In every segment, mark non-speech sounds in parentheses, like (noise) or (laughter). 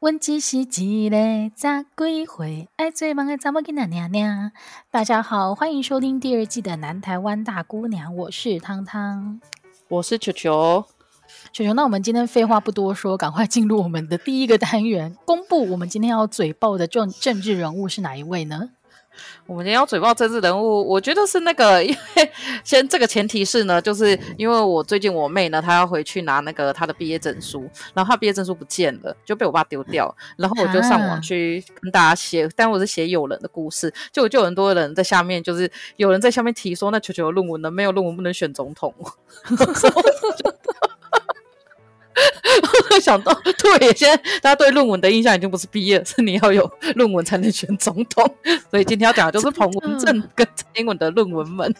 问只是一个十几岁爱做梦的查某囡仔娘娘。大家好，欢迎收听第二季的《南台湾大姑娘》，我是汤汤，我是球球。球球，那我们今天废话不多说，赶快进入我们的第一个单元，公布我们今天要嘴爆的政政治人物是哪一位呢？我们今天要嘴爆政治人物，我觉得是那个，(laughs) 因为先这个前提是呢，就是因为我最近我妹呢，她要回去拿那个她的毕业证书，然后她毕业证书不见了，就被我爸丢掉，然后我就上网去跟大家写，但我是写有人的故事，就就有很多人在下面，就是有人在下面提说，那球球的论文呢，没有论文不能选总统。(laughs) 我 (laughs) 想到，对，现在大家对论文的印象已经不是毕业，是你要有论文才能选总统。所以今天要讲的就是彭文正跟蔡英文的论文们。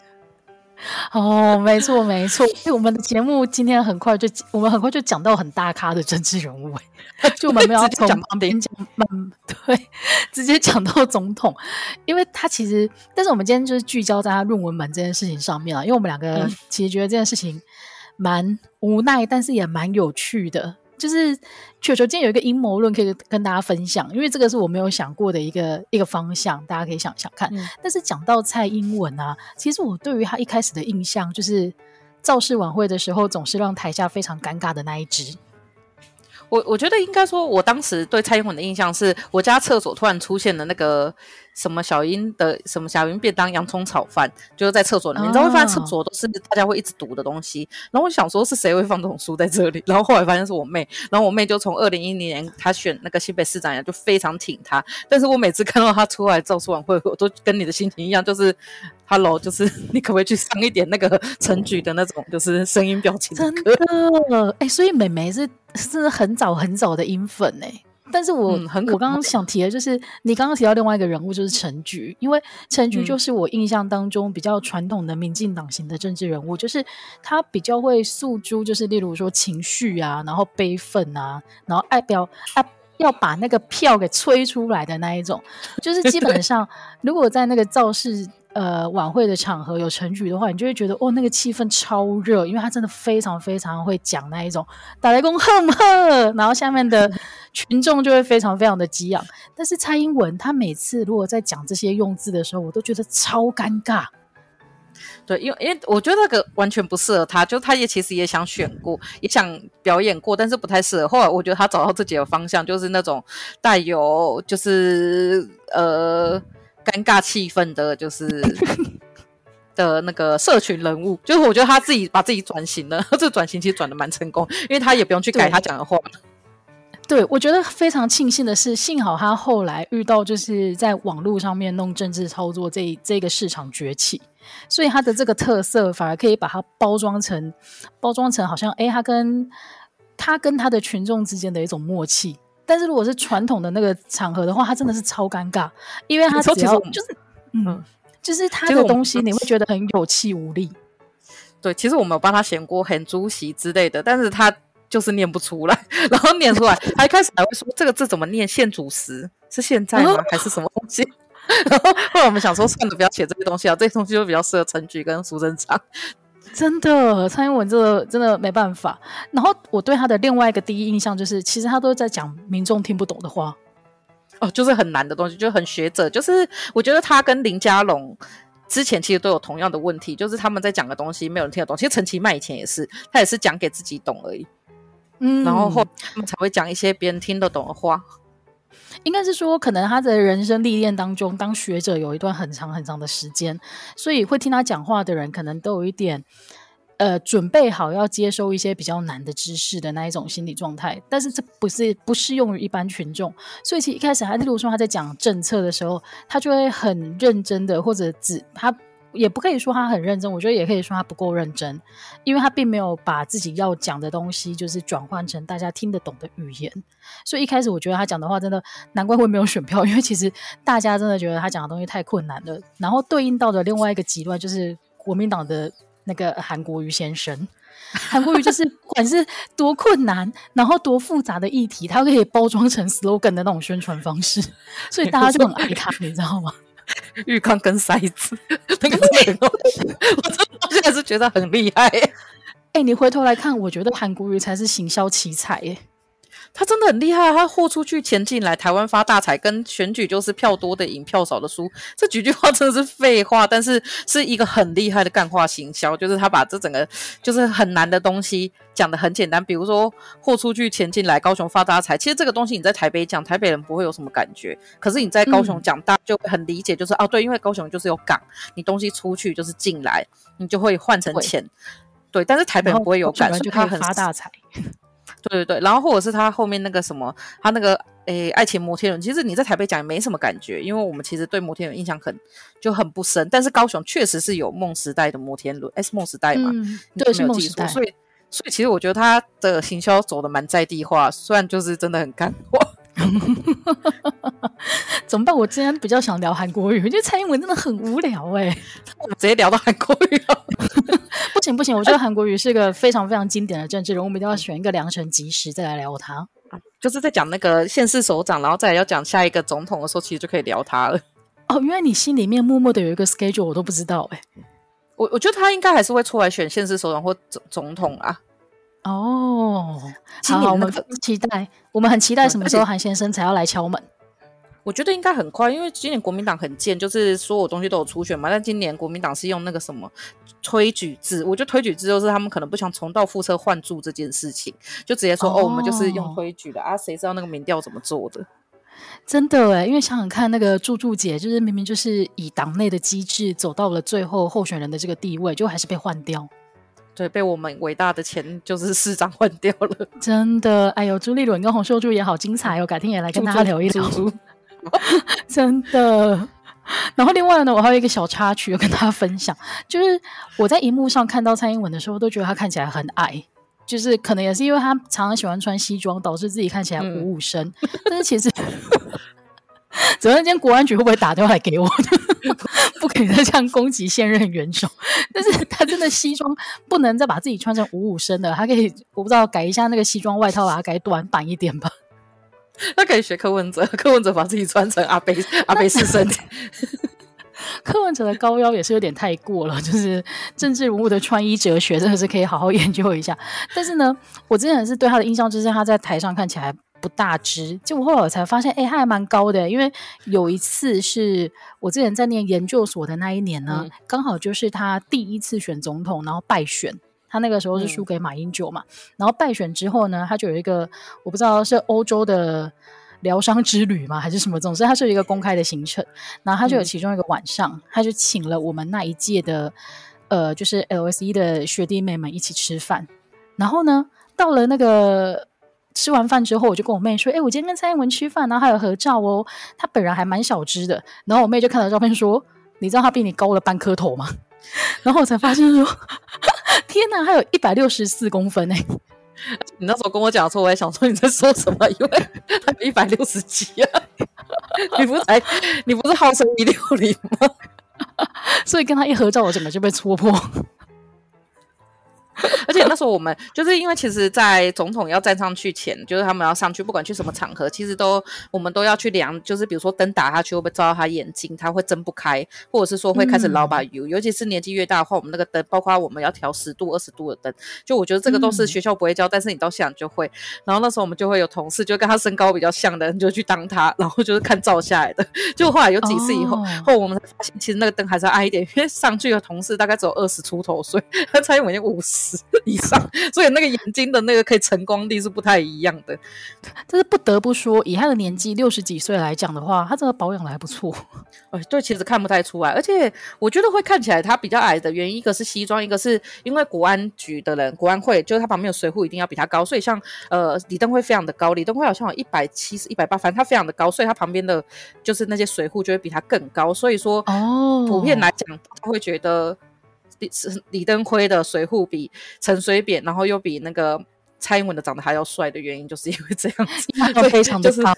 (laughs) 哦，没错没错，因为我们的节目今天很快就，我们很快就讲到很大咖的政治人物，(laughs) 就我们没有从旁边讲，嗯，对，直接讲到总统，因为他其实，但是我们今天就是聚焦在他论文门这件事情上面了，因为我们两个其实觉得这件事情。蛮无奈，但是也蛮有趣的。就是球球今天有一个阴谋论可以跟大家分享，因为这个是我没有想过的一个一个方向，大家可以想想看。嗯、但是讲到蔡英文啊，其实我对于他一开始的印象就是造势晚会的时候总是让台下非常尴尬的那一只。我我觉得应该说，我当时对蔡英文的印象是我家厕所突然出现了那个。什么小英的什么小英便当洋葱炒饭，就是在厕所里面，你知道会发现厕所都是大家会一直读的东西。然后我想说是谁会放这种书在这里？然后后来发现是我妹。然后我妹就从二零一零年她选那个新北市长呀，就非常挺她。但是我每次看到她出来造势晚会，我都跟你的心情一样，就是 Hello，就是你可不可以去上一点那个 (laughs) 陈菊的那种，就是声音表情的真的？哎、欸，所以妹妹是是很早很早的英粉哎、欸。但是我、嗯、很我刚刚想提的就是，你刚刚提到另外一个人物就是陈菊，因为陈菊就是我印象当中比较传统的民进党型的政治人物，嗯、就是他比较会诉诸，就是例如说情绪啊，然后悲愤啊，然后爱表爱要把那个票给催出来的那一种，就是基本上 (laughs) 如果在那个造势。呃，晚会的场合有陈菊的话，你就会觉得哦，那个气氛超热，因为他真的非常非常会讲那一种打雷公哼哼，然后下面的群众就会非常非常的激昂。但是蔡英文他每次如果在讲这些用字的时候，我都觉得超尴尬。对，因为因为我觉得那个完全不适合他，就他也其实也想选过，也想表演过，但是不太适合。后来我觉得他找到自己的方向，就是那种带有就是呃。尴尬气氛的，就是 (laughs) 的那个社群人物，就是我觉得他自己把自己转型了，(laughs) 这转型其实转的蛮成功，因为他也不用去改他讲的话。对，我觉得非常庆幸的是，幸好他后来遇到就是在网络上面弄政治操作这这个市场崛起，所以他的这个特色反而可以把它包装成包装成好像哎，他跟他跟他的群众之间的一种默契。但是如果是传统的那个场合的话，他真的是超尴尬，因为他只要就是嗯，就是他的东西你会觉得很有气无力。对，其实我们有帮他选过很主席之类的，但是他就是念不出来，然后念出来，他一开始还会说这个字怎么念？现主时是现在吗？还是什么东西？(laughs) 然后后来我们想说算了，不要写这些东西啊，这些东西就比较适合陈菊跟苏贞昌。真的，蔡英文这个真的没办法。然后我对他的另外一个第一印象就是，其实他都在讲民众听不懂的话，哦，就是很难的东西，就很学者。就是我觉得他跟林佳龙之前其实都有同样的问题，就是他们在讲的东西没有人听得懂。其实陈其迈以前也是，他也是讲给自己懂而已。嗯，然后后他们才会讲一些别人听得懂的话。应该是说，可能他的人生历练当中，当学者有一段很长很长的时间，所以会听他讲话的人，可能都有一点，呃，准备好要接收一些比较难的知识的那一种心理状态。但是这不是不适用于一般群众，所以其实一开始他，例如说他在讲政策的时候，他就会很认真的，或者只他。也不可以说他很认真，我觉得也可以说他不够认真，因为他并没有把自己要讲的东西，就是转换成大家听得懂的语言。所以一开始我觉得他讲的话真的难怪会没有选票，因为其实大家真的觉得他讲的东西太困难了。然后对应到的另外一个极端就是国民党的那个韩国瑜先生，韩国瑜就是不管是多困难，然后多复杂的议题，他可以包装成 slogan 的那种宣传方式，所以大家就很爱他，你知道吗？玉康跟塞子，(laughs) 那个真的，我真的现在是觉得很厉害。哎、欸，你回头来看，我觉得韩国瑜才是行销奇才耶。他真的很厉害，他豁出去钱进来，台湾发大财，跟选举就是票多的赢，票少的输，这几句话真的是废话，但是是一个很厉害的干话行销，就是他把这整个就是很难的东西讲得很简单，比如说豁出去钱进来，高雄发大财，其实这个东西你在台北讲，台北人不会有什么感觉，可是你在高雄讲，大就很理解，就是哦对，因为高雄就是有港，你东西出去就是进来，你就会换成钱，对，但是台北人不会有感，所以他很发大财。对对对，然后或者是他后面那个什么，他那个诶，爱情摩天轮，其实你在台北讲也没什么感觉，因为我们其实对摩天轮印象很就很不深。但是高雄确实是有梦时代的摩天轮，诶，是梦时代嘛？嗯，对，是梦时代。所以，所以其实我觉得他的行销走的蛮在地化，虽然就是真的很干货。(laughs) 怎么办？我今天比较想聊韩国语，我觉得蔡英文真的很无聊哎、欸。(laughs) 我们直接聊到韩国语了。不行不行，我觉得韩国瑜是个非常非常经典的政治人物，我们一定要选一个良辰吉时再来聊他。就是在讲那个县市首长，然后再来要讲下一个总统的时候，其实就可以聊他了。哦，原来你心里面默默的有一个 schedule，我都不知道哎、欸。我我觉得他应该还是会出来选县市首长或总总统啊。哦，好，好，我们期待，我们很期待什么时候韩先生才要来敲门。我觉得应该很快，因为今年国民党很贱，就是所有东西都有初选嘛。但今年国民党是用那个什么推举制，我觉得推举制就是他们可能不想重蹈覆辙换柱这件事情，就直接说哦，哦，我们就是用推举的啊，谁知道那个民调怎么做的？真的哎，因为想想看，那个柱柱姐就是明明就是以党内的机制走到了最后候选人的这个地位，就还是被换掉，对，被我们伟大的前就是市长换掉了。真的，哎呦，朱立伦跟洪秀柱也好精彩哦，改天也来跟大家聊一聊。(laughs) 真的，然后另外呢，我还有一个小插曲要跟大家分享，就是我在荧幕上看到蔡英文的时候，都觉得他看起来很矮，就是可能也是因为他常常喜欢穿西装，导致自己看起来五五身。嗯、但是其实，(laughs) 昨天国安局会不会打电话来给我？(laughs) 不可以再这样攻击现任元首。但是他真的西装不能再把自己穿成五五身的，他可以我不知道改一下那个西装外套，把它改短版一点吧。(laughs) 他可以学柯文哲，(laughs) 柯文哲把自己穿成阿贝 (laughs) 阿贝式身体。柯文哲的高腰也是有点太过了，就是政治人物的穿衣哲学真的是可以好好研究一下。但是呢，我之前是对他的印象就是他在台上看起来不大只，结果后来我才发现，哎、欸，他还蛮高的。因为有一次是我之前在念研究所的那一年呢，刚、嗯、好就是他第一次选总统，然后败选。他那个时候是输给马英九嘛，嗯，然后败选之后呢，他就有一个我不知道是欧洲的疗伤之旅嘛，还是什么，总之他是有一个公开的行程，然后他就有其中一个晚上，嗯，他就请了我们那一届的呃，就是 LSE 的学弟妹们一起吃饭，然后呢，到了那个吃完饭之后，我就跟我妹说，哎，我今天跟蔡英文吃饭，然后还有合照哦，他本人还蛮小只的，然后我妹就看到照片说，你知道他比你高了半颗头吗？然后我才发现说。(laughs) 天哪，还有一百六十四公分呢！你那时候跟我讲的时候，我也想说你在说什么，因为他有一百六十几啊！你不是才，你不是号称一六零吗？(laughs) 所以跟他一合照，我整个就被戳破。(laughs) 而且那时候我们就是因为其实，在总统要站上去前，就是他们要上去，不管去什么场合，其实都我们都要去量，就是比如说灯打下去会不会照到他眼睛，他会睁不开，或者是说会开始老把油。尤其是年纪越大的话，我们那个灯，包括我们要调十度、二十度的灯，就我觉得这个都是学校不会教，嗯、但是你到现场就会。然后那时候我们就会有同事，就跟他身高比较像的人就去当他，然后就是看照下来的。就后来有几次以后，哦、后我们才发现，其实那个灯还是要暗一点，因为上去的同事大概只有二十出头岁，他蔡英文已经五十。以上，所以那个眼睛的那个可以成光力是不太一样的。但是不得不说，以他的年纪六十几岁来讲的话，他这个保养的还不错。(laughs) 哎，对，其实看不太出来。而且我觉得会看起来他比较矮的原因，一个是西装，一个是因为国安局的人，国安会就是他旁边有随扈，一定要比他高。所以像呃李登辉非常的高，李登辉好像有一百七十、一百八，反正他非常的高，所以他旁边的就是那些随扈就会比他更高。所以说，哦，普遍来讲，他会觉得。李是李登辉的随扈比陈水扁，然后又比那个蔡英文的长得还要帅的原因，就是因为这样子，他 (laughs) 非常的高。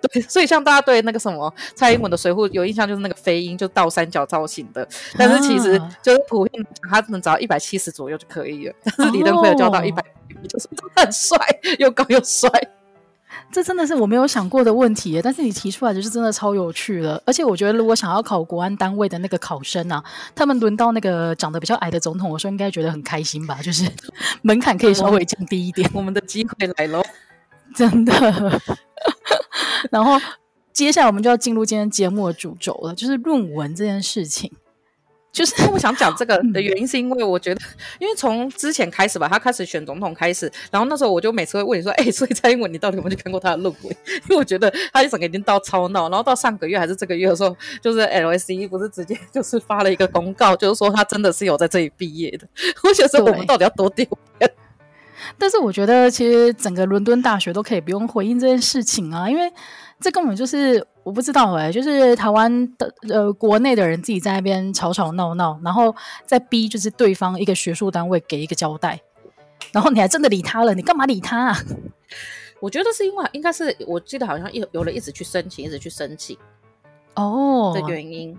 对，所以像大家对那个什么蔡英文的随扈有印象，就是那个飞鹰，就倒三角造型的。但是其实就是普遍他只能找到一百七十左右就可以了。但是李登辉有交到一百，就是很帅，又高又帅。这真的是我没有想过的问题耶，但是你提出来就是真的超有趣的，而且我觉得如果想要考国安单位的那个考生啊，他们轮到那个长得比较矮的总统，我说应该觉得很开心吧，就是 (laughs) 门槛可以稍微降低一点，我们的机会来喽。真的。(laughs) 然后接下来我们就要进入今天节目的主轴了，就是论文这件事情。就是 (laughs) 我想讲这个的原因，是因为我觉得，因为从之前开始吧，他开始选总统开始，然后那时候我就每次会问你说，哎、欸，所以蔡英文你到底有没有去看过他的论文？(laughs) 因为我觉得他一整个已经到超闹，然后到上个月还是这个月的时候，就是 LSE 不是直接 (laughs) 就是发了一个公告，就是说他真的是有在这里毕业的。我觉得我们到底要多丢脸？但是我觉得其实整个伦敦大学都可以不用回应这件事情啊，因为这根本就是。我不知道哎、欸，就是台湾的呃国内的人自己在那边吵吵闹闹，然后再逼就是对方一个学术单位给一个交代，然后你还真的理他了，你干嘛理他啊？(laughs) 我觉得是因为应该是我记得好像有有人一直去申请，一直去申请哦的原因。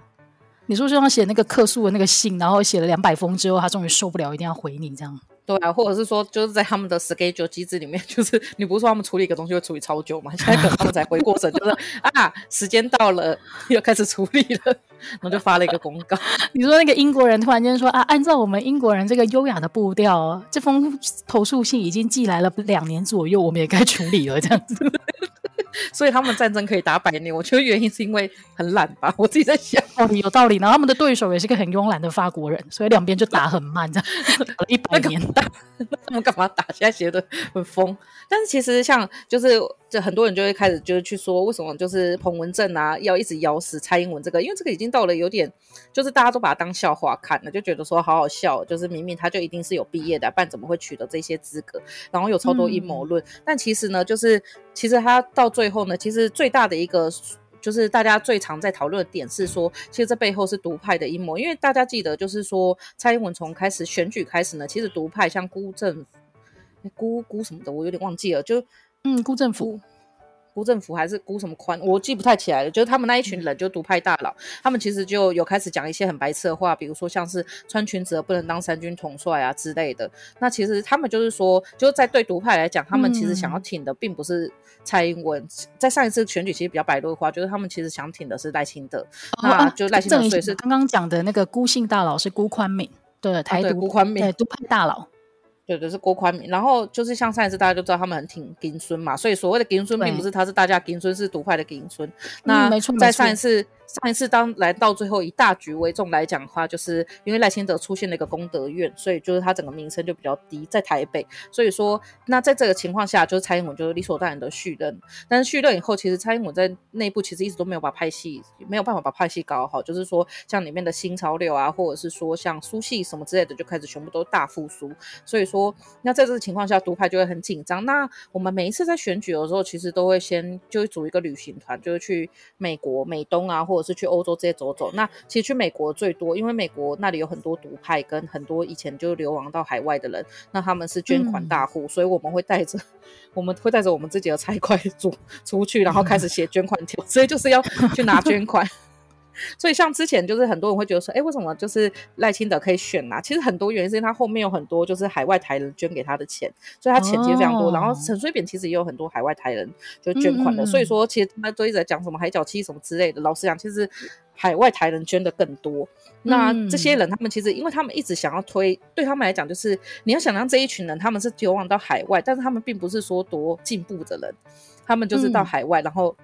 你说就像写那个客诉的那个信，然后写了两百封之后，他终于受不了，一定要回你这样。对啊，或者是说，就是在他们的 schedule 机制里面，(laughs) 就是你不是说他们处理一个东西会处理超久吗？(laughs) 现在可能他们才回过神，就是啊，时间到了，(laughs) 又开始处理了，然后就发了一个公告。(laughs) 你说那个英国人突然间说啊，按照我们英国人这个优雅的步调，这封投诉信已经寄来了两年左右，我们也该处理了，这样子。(laughs) 所以他们战争可以打百年，我觉得原因是因为很懒吧。我自己在想，道理有道理。然后他们的对手也是个很慵懒的法国人，所以两边就打很慢，这样 (laughs) 打了一百年。打他们干嘛打？现在觉得很疯。但是其实像就是，就很多人就会开始就是去说，为什么就是彭文正啊要一直咬死蔡英文这个？因为这个已经到了有点，就是大家都把它当笑话看了，就觉得说好好笑，就是明明他就一定是有毕业的，不然怎么会取得这些资格？然后有超多阴谋论。嗯、但其实呢，就是其实他到最后呢，其实最大的一个就是大家最常在讨论的点是说，其实这背后是独派的阴谋。因为大家记得，就是说蔡英文从开始选举开始呢，其实独派像辜政。辜辜什么的，我有点忘记了。就嗯，辜政府，辜政府还是辜什么宽，我记不太起来了。就是他们那一群人，就独派大佬，他们其实就有开始讲一些很白痴的话，比如说像是穿裙子的不能当三军统帅啊之类的。那其实他们就是说，就在对独派来讲，他们其实想要挺的并不是蔡英文。嗯、在上一次选举其实比较白热化，就是他们其实想挺的是赖清德。哦、那就赖清德，所以是刚刚讲的那个辜姓大佬是辜宽敏，对，台独辜宽敏，对，独派大佬。对对是郭宽敏，然后就是像上一次大家都知道他们很挺金孙嘛，所以所谓的金孙并不是他是大家金孙，是独派的金孙。那在上一次。上一次当来到最后以大局为重来讲的话，就是因为赖清德出现了一个功德院，所以就是他整个名声就比较低，在台北。所以说，那在这个情况下，就是蔡英文就是理所当然的续任。但是续任以后，其实蔡英文在内部其实一直都没有把派系没有办法把派系搞好，就是说像里面的新潮流啊，或者是说像苏系什么之类的，就开始全部都大复苏。所以说，那在这个情况下，独派就会很紧张。那我们每一次在选举的时候，其实都会先就组一个旅行团，就是去美国、美东啊，或或者是去欧洲这些走走，那其实去美国最多，因为美国那里有很多独派跟很多以前就流亡到海外的人，那他们是捐款大户，嗯、所以我们会带着 (laughs) 我们会带着我们自己的财会组出去，然后开始写捐款条，所以就是要去拿捐款。所以像之前就是很多人会觉得说，哎，为什么就是赖清德可以选啊？其实很多原因是因为他后面有很多就是海外台人捐给他的钱，所以他钱其实非常多。哦、然后陈水扁其实也有很多海外台人就捐款的，嗯、所以说其实他都一直在讲什么海角七什么之类的。老实讲，其实海外台人捐的更多。那这些人他们其实因为他们一直想要推，对他们来讲就是你要想让这一群人他们是流亡到海外，但是他们并不是说多进步的人，他们就是到海外、嗯、然后。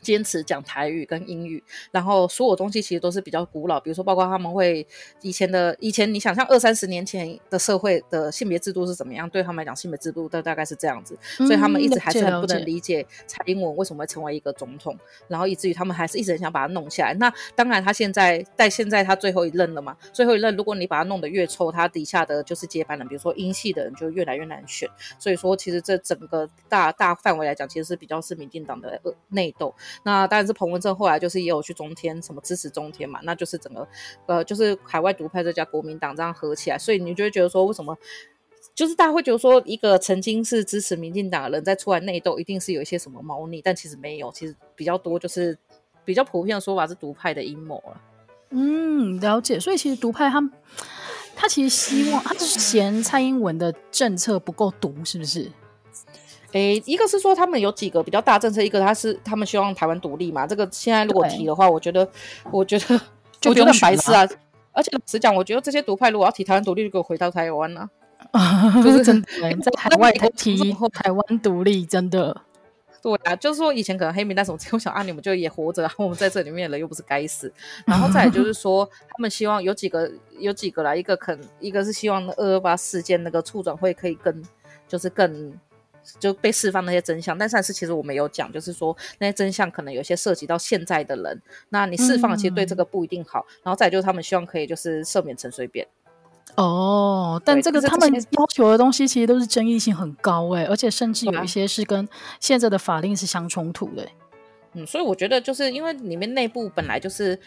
坚持讲台语跟英语，然后所有东西其实都是比较古老，比如说包括他们会以前的以前，你想象二三十年前的社会的性别制度是怎么样？对他们来讲，性别制度都大概是这样子，所以他们一直还是很不能理解蔡英文为什么会成为一个总统，然后以至于他们还是一直很想把它弄下来。那当然，他现在在现在他最后一任了嘛，最后一任如果你把它弄得越臭，他底下的就是接班人，比如说英系的人就越来越难选。所以说，其实这整个大大范围来讲，其实是比较是民进党的内斗。那当然是彭文正后来就是也有去中天什么支持中天嘛，那就是整个呃就是海外独派这家国民党这样合起来，所以你就会觉得说为什么就是大家会觉得说一个曾经是支持民进党的人在出来内斗，一定是有一些什么猫腻，但其实没有，其实比较多就是比较普遍的说法是独派的阴谋了。嗯，了解。所以其实独派他他其实希望他就是嫌蔡英文的政策不够独，是不是？诶，一个是说他们有几个比较大政策，一个他是他们希望台湾独立嘛。这个现在如果提的话，我觉得，我觉得 (laughs) 就觉得白痴啊。而且老实讲，我觉得这些独派如果要提台湾独立，就给我回到台湾了。(laughs) 就是真的 (laughs) 在海外提台湾独立，真的。对啊，就是说以前可能黑名单什么，我想啊，你们就也活着，然后我们在这里面了又不是该死。然后再来就是说，他们希望有几个有几个啦，一个肯一个是希望二二八事件那个促转会可以更就是更就被释放那些真相，但是，是其实我没有讲，就是说那些真相可能有些涉及到现在的人，那你释放其实对这个不一定好。嗯、然后再就是他们希望可以就是赦免陈水扁。哦，但这个他们要求的东西其实都是争议性很高哎，而且甚至有一些是跟现在的法令是相冲突的。嗯，所以我觉得就是因为里面内部本来就是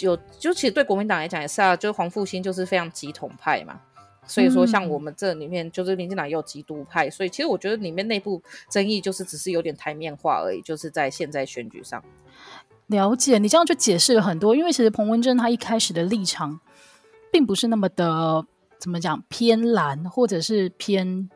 有，就其实对国民党来讲也是啊，就是黄复兴就是非常极统派嘛，所以说像我们这里面就是民进党也有极独派，所以其实我觉得里面内部争议就是只是有点台面化而已，就是在现在选举上。了解，你这样就解释了很多，因为其实彭文珍他一开始的立场并不是那么的。怎么讲偏蓝或者是偏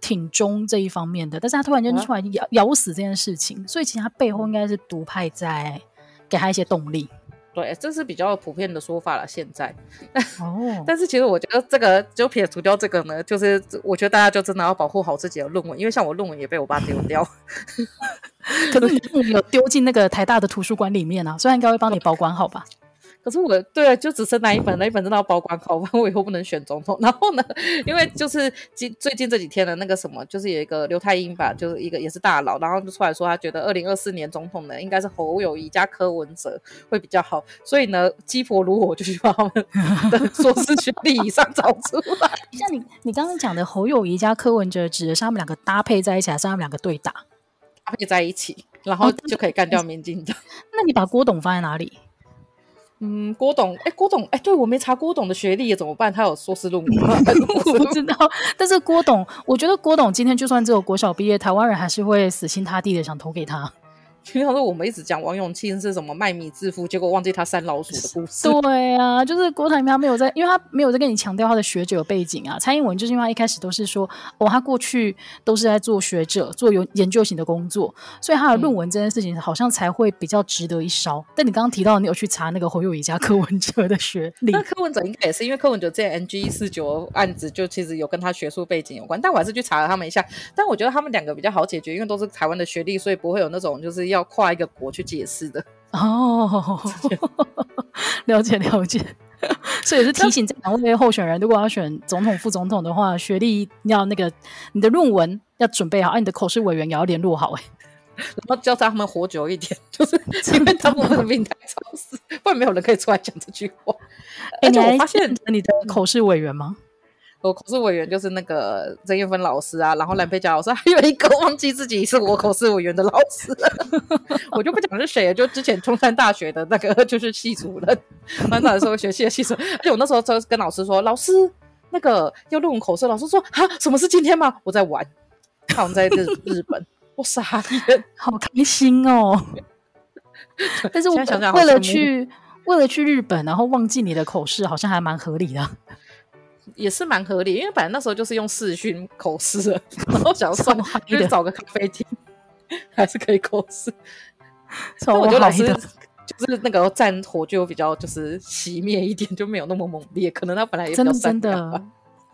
挺中这一方面的，但是他突然间出来咬咬死这件事情，所以其实他背后应该是独派在给他一些动力。对，这是比较普遍的说法了。现在，(laughs) 哦，但是其实我觉得这个就撇除掉这个呢，就是我觉得大家就真的要保护好自己的论文，因为像我论文也被我爸丢掉，可是你有丢进那个台大的图书馆里面啊，虽然应该会帮你保管好吧。可是我对啊，就只剩那一本，那一本真的要保管好，不然我以后不能选总统。然后呢，因为就是近最近这几天的那个什么，就是有一个刘太英吧，就是一个也是大佬，然后就出来说他觉得二零二四年总统呢应该是侯友谊加柯文哲会比较好。所以呢，鸡婆如我就去把他们的硕士学历以上找出来。像你你刚刚讲的侯友谊加柯文哲，指的是他们两个搭配在一起，还是他们两个对打？搭配在一起，然后就可以干掉民进党。那你把郭董放在哪里？嗯，郭董，哎，郭董，哎，对，我没查郭董的学历怎么办？他有硕士论文吗？(laughs) (laughs) 我不知道。(laughs) 但是郭董，我觉得郭董今天就算只有国小毕业，台湾人还是会死心塌地的想投给他。(laughs) 平常说我们一直讲王永庆是什么卖米致富，结果忘记他三老鼠的故事。对啊，就是郭台铭他没有在，因为他没有在跟你强调他的学者背景啊。蔡英文就是因为他一开始都是说，哦，他过去都是在做学者、做有研究型的工作，所以他的论文这件事情好像才会比较值得一烧。嗯、但你刚刚提到你有去查那个侯友宜加柯文哲的学历，那柯文哲应该也是因为柯文哲这 NG 一四九案子就其实有跟他学术背景有关，但我还是去查了他们一下。但我觉得他们两个比较好解决，因为都是台湾的学历，所以不会有那种就是要跨一个国去解释的哦，(laughs) 了解了解，所以是提醒这两位候选人，如果要选总统、副总统的话，学历要那个你的论文要准备好，啊，你的口试委员也要联络好，哎，然后叫他们活久一点，就是因为他们的命太超死，不然没有人可以出来讲这句话。(laughs) 而且我发现你的口试委员吗？我口试委员就是那个曾艳芬老师啊，然后蓝佩佳老师，(laughs) 还有一个忘记自己是我口试委员的老师，(laughs) 我就不讲是谁，就之前中山大学的那个就是系主任，班长的时候学系的系主任，而且我那时候就跟老师说，老师那个要录口试，老师说啊，什么是今天吗？我在玩，他们在日 (laughs) 日本，我傻眼，好开心哦。但是我想想为了去为了去日本，然后忘记你的口试，好像还蛮合理的。也是蛮合理，因为本来那时候就是用视讯口试，然后想说就是 (laughs) 找个咖啡厅，(laughs) 还是可以口试。所以我觉得老师就是那个战火就比较就是熄灭一点，就没有那么猛烈。可能他本来也真的真的，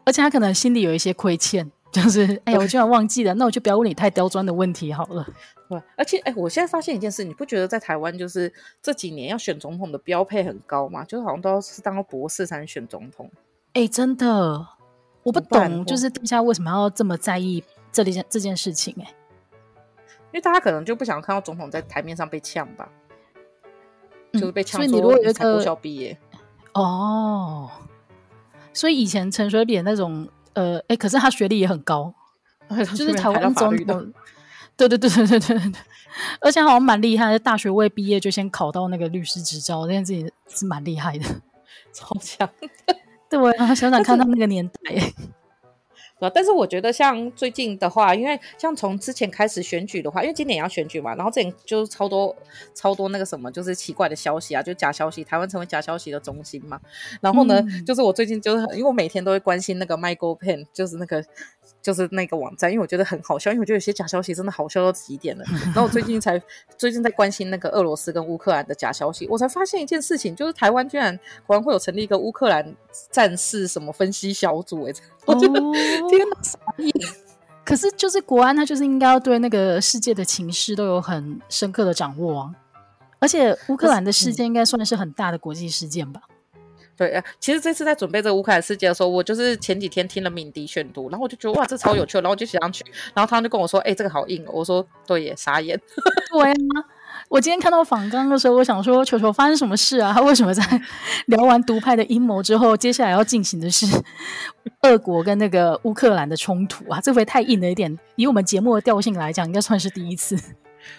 而且他可能心里有一些亏欠，就是哎呀，我居然忘记了，那我就不要问你太刁钻的问题好了。对，而且哎，我现在发现一件事，你不觉得在台湾就是这几年要选总统的标配很高吗？就是好像都要是当个博士才能选总统。哎、欸，真的，我不懂，就是大家为什么要这么在意这件这件事情、欸？哎，因为大家可能就不想看到总统在台面上被呛吧，嗯、就是被呛。所以你如果有一个国小毕业哦，所以以前陈水扁那种，呃，哎、欸，可是他学历也很高，(laughs) 就是台湾总统，对对对对对对对，而且好像蛮厉害的，大学未毕业就先考到那个律师执照，这件事情是蛮厉害的，(laughs) 超强。对啊，想想看他那个年代，(laughs) 啊，但是我觉得像最近的话，因为像从之前开始选举的话，因为今年也要选举嘛，然后这前就是超多超多那个什么，就是奇怪的消息啊，就假消息，台湾成为假消息的中心嘛。然后呢，嗯、就是我最近就是因为我每天都会关心那个 Michael Pen，就是那个。就是那个网站，因为我觉得很好笑，因为我觉得有些假消息真的好笑到极点了。然后我最近才最近在关心那个俄罗斯跟乌克兰的假消息，我才发现一件事情，就是台湾居然国安会有成立一个乌克兰战事什么分析小组，哎，(laughs) 我觉得、哦、天哪，傻眼！可是就是国安，他就是应该要对那个世界的情势都有很深刻的掌握啊。而且乌克兰的事件应该算是很大的国际事件吧？对啊，其实这次在准备这个乌克兰事件的时候，我就是前几天听了敏迪选读，然后我就觉得哇，这超有趣，然后我就想上去，然后他就跟我说：“哎、欸，这个好硬。”我说：“对耶，傻眼。(laughs) ”对啊，我今天看到访纲的时候，我想说：“球球发生什么事啊？他为什么在 (laughs) 聊完独派的阴谋之后，接下来要进行的是俄国跟那个乌克兰的冲突啊？这回太硬了一点，以我们节目的调性来讲，应该算是第一次。”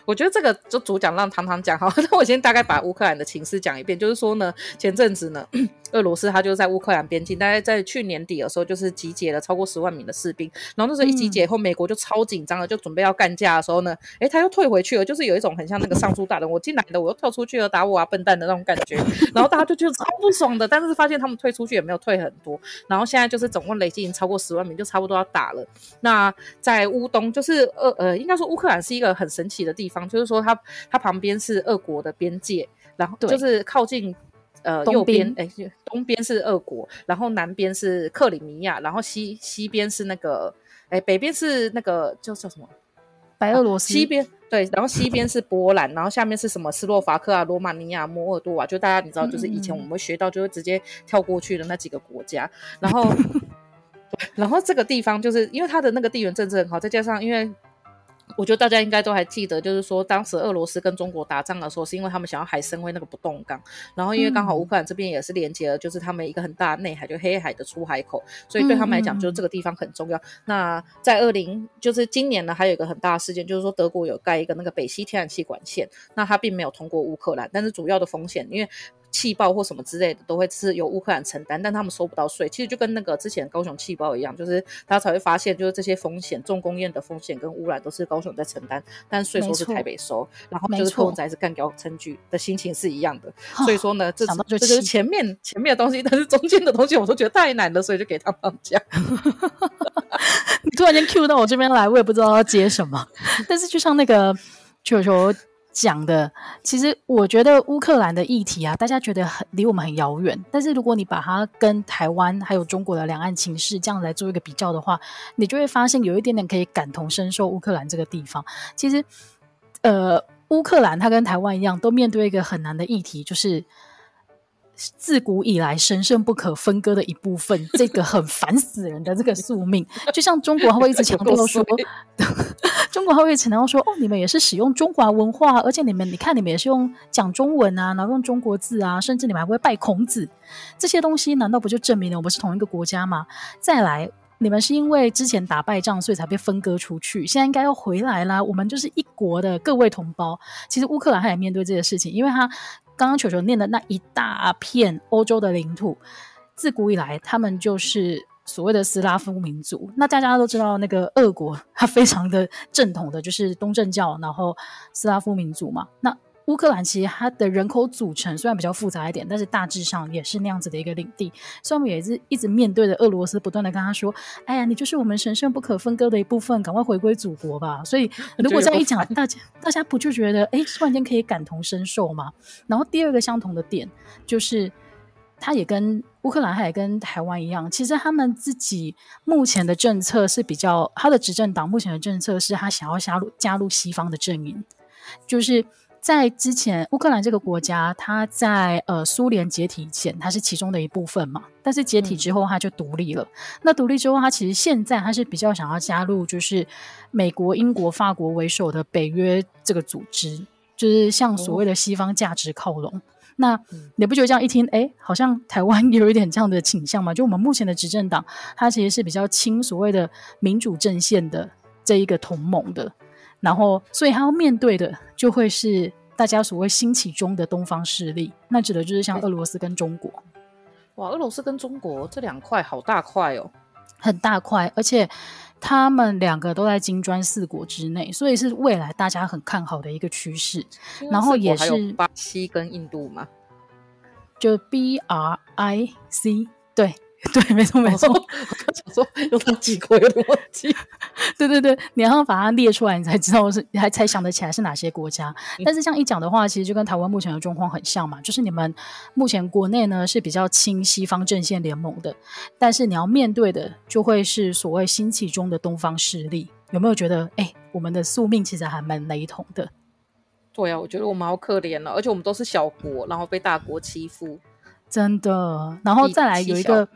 我觉得这个就主讲让唐唐讲好，那我先大概把乌克兰的情势讲一遍。就是说呢，前阵子呢，俄罗斯他就在乌克兰边境，大概在去年底的时候，就是集结了超过十万名的士兵。然后那时候一集结以后，美国就超紧张了，就准备要干架的时候呢，诶，他又退回去了，就是有一种很像那个上书大人，我进来了，我又跳出去了，打我啊，笨蛋的那种感觉。然后大家就觉得超不爽的，但是发现他们退出去也没有退很多。然后现在就是总共累计已经超过十万名，就差不多要打了。那在乌东，就是呃呃，应该说乌克兰是一个很神奇的地方，就是说它。它旁边是俄国的边界，然后就是靠近呃右边，哎，东边是俄国，然后南边是克里米亚，然后西西边是那个，哎，北边是那个叫叫什么？白俄罗斯。西边对，然后西边是波兰，然后下面是什么？斯洛伐克啊、罗马尼亚、摩尔多瓦，就大家你知道，就是以前我们学到，就会直接跳过去的那几个国家。然后，(laughs) 然后这个地方就是因为它的那个地缘政治很好，再加上因为。我觉得大家应该都还记得，就是说当时俄罗斯跟中国打仗的时候，是因为他们想要海参崴那个不动港，然后因为刚好乌克兰这边也是连接了，就是他们一个很大的内海，就黑海的出海口，所以对他们来讲，就是这个地方很重要。嗯、那在二零，就是今年呢，还有一个很大的事件，就是说德国有盖一个那个北溪天然气管线，那它并没有通过乌克兰，但是主要的风险，因为。气爆或什么之类的都会是由乌克兰承担，但他们收不到税。其实就跟那个之前高雄气爆一样，就是大家才会发现，就是这些风险、重工业的风险跟污染都是高雄在承担，但税收是台北收。然后就是寇宅是干掉证据的心情是一样的。所以说呢，这这就是前面前面的东西，但是中间的东西我都觉得太难了，所以就给他们讲。(laughs) 你突然间 Q 到我这边来，我也不知道要接什么。但是就像那个球球。讲的，其实我觉得乌克兰的议题啊，大家觉得很离我们很遥远。但是如果你把它跟台湾还有中国的两岸情势这样来做一个比较的话，你就会发现有一点点可以感同身受乌克兰这个地方。其实，呃，乌克兰它跟台湾一样，都面对一个很难的议题，就是。自古以来神圣不可分割的一部分，这个很烦死人的这个宿命，就像中国他会一直强调说，中国他会强调说，哦，你们也是使用中华文化，而且你们你看你们也是用讲中文啊，然后用中国字啊，甚至你们还会拜孔子，这些东西难道不就证明了我们是同一个国家吗？再来，你们是因为之前打败仗，所以才被分割出去，现在应该要回来啦，我们就是一国的各位同胞。其实乌克兰他也面对这些事情，因为他。刚刚球球念的那一大片欧洲的领土，自古以来他们就是所谓的斯拉夫民族。那大家都知道，那个俄国它非常的正统的，就是东正教，然后斯拉夫民族嘛。那乌克兰其实它的人口组成虽然比较复杂一点，但是大致上也是那样子的一个领地。所以我们也是一直面对着俄罗斯，不断的跟他说：“哎呀，你就是我们神圣不可分割的一部分，赶快回归祖国吧。”所以 (laughs) 如果这样一讲，大家大家不就觉得哎，突然间可以感同身受吗？然后第二个相同的点就是，他也跟乌克兰，他也跟台湾一样，其实他们自己目前的政策是比较，他的执政党目前的政策是他想要加入加入西方的阵营，就是。在之前，乌克兰这个国家，它在呃苏联解体前，它是其中的一部分嘛。但是解体之后，它就独立了。嗯、那独立之后，它其实现在它是比较想要加入，就是美国、英国、法国为首的北约这个组织，就是向所谓的西方价值靠拢。哦、那你不觉得这样一听，哎，好像台湾也 (laughs) 有一点这样的倾向吗？就我们目前的执政党，它其实是比较亲所谓的民主阵线的这一个同盟的。然后，所以他要面对的就会是大家所谓兴起中的东方势力，那指的就是像俄罗斯跟中国。哇，俄罗斯跟中国这两块好大块哦，很大块，而且他们两个都在金砖四国之内，所以是未来大家很看好的一个趋势。然后也是巴西跟印度嘛，就 B R I C，对 (laughs) 对，没错没错。我刚想说有哪几国有点忘记。对对对，你要把它列出来，你才知道是，你还才想得起来是哪些国家。嗯、但是这样一讲的话，其实就跟台湾目前的状况很像嘛，就是你们目前国内呢是比较亲西方阵线联盟的，但是你要面对的就会是所谓兴起中的东方势力。有没有觉得，哎，我们的宿命其实还蛮雷同的？对啊，我觉得我们好可怜了，而且我们都是小国，然后被大国欺负，真的。然后再来有一个。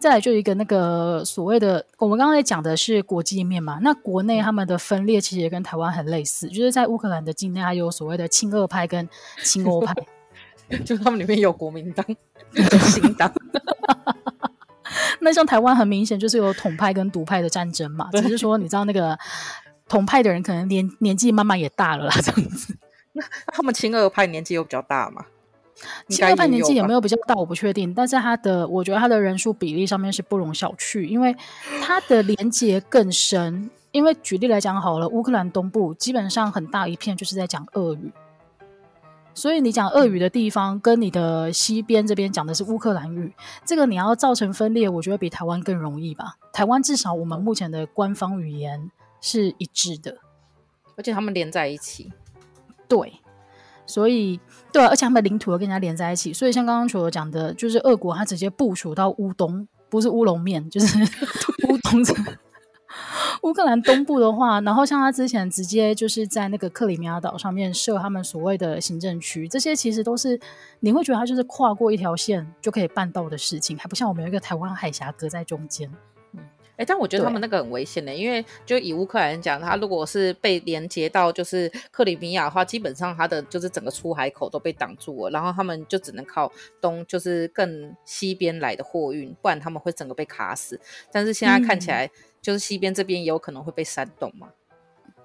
再来就一个那个所谓的，我们刚刚在讲的是国际面嘛，那国内他们的分裂其实也跟台湾很类似，就是在乌克兰的境内还有所谓的亲俄派跟亲欧派，(laughs) 就他们里面有国民党、(laughs) 有新党。(laughs) 那像台湾很明显就是有统派跟独派的战争嘛，只是说你知道那个统派的人可能年年纪慢慢也大了啦，这样子。那他们亲俄派年纪又比较大嘛？亲俄派年纪有没有比较大，我不确定。但是他的，我觉得他的人数比例上面是不容小觑，因为他的连接更深。因为举例来讲好了，乌克兰东部基本上很大一片就是在讲俄语，所以你讲俄语的地方跟你的西边这边讲的是乌克兰语，这个你要造成分裂，我觉得比台湾更容易吧。台湾至少我们目前的官方语言是一致的，而且他们连在一起，对。所以，对啊，而且他们领土又跟人家连在一起，所以像刚刚球球讲的，就是俄国他直接部署到乌东，不是乌龙面，就是 (laughs) 乌东。(laughs) 乌克兰东部的话，然后像他之前直接就是在那个克里米亚岛上面设他们所谓的行政区，这些其实都是你会觉得他就是跨过一条线就可以办到的事情，还不像我们有一个台湾海峡隔在中间。哎，但我觉得他们那个很危险的，对因为就以乌克兰讲，他如果是被连接到就是克里米亚的话，基本上他的就是整个出海口都被挡住了，然后他们就只能靠东，就是更西边来的货运，不然他们会整个被卡死。但是现在看起来，嗯、就是西边这边也有可能会被煽动嘛。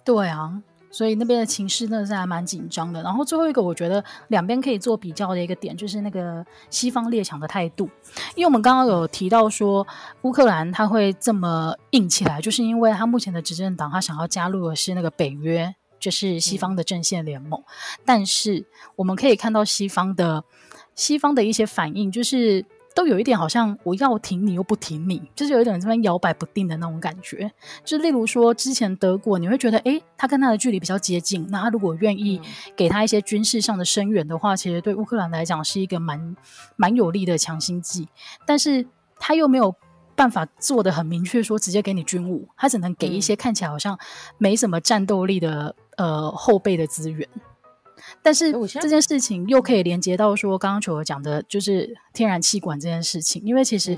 对啊。所以那边的情势真的是还蛮紧张的。然后最后一个，我觉得两边可以做比较的一个点，就是那个西方列强的态度。因为我们刚刚有提到说，乌克兰他会这么硬起来，就是因为他目前的执政党他想要加入的是那个北约，就是西方的阵线联盟。嗯、但是我们可以看到西方的西方的一些反应，就是。都有一点好像我要挺你又不挺你，就是有一点这边摇摆不定的那种感觉。就例如说，之前德国你会觉得，诶，他跟他的距离比较接近，那他如果愿意给他一些军事上的声援的话，其实对乌克兰来讲是一个蛮蛮有利的强心剂。但是他又没有办法做的很明确，说直接给你军务，他只能给一些看起来好像没什么战斗力的呃后备的资源。但是这件事情又可以连接到说，刚刚球儿讲的就是天然气管这件事情，因为其实，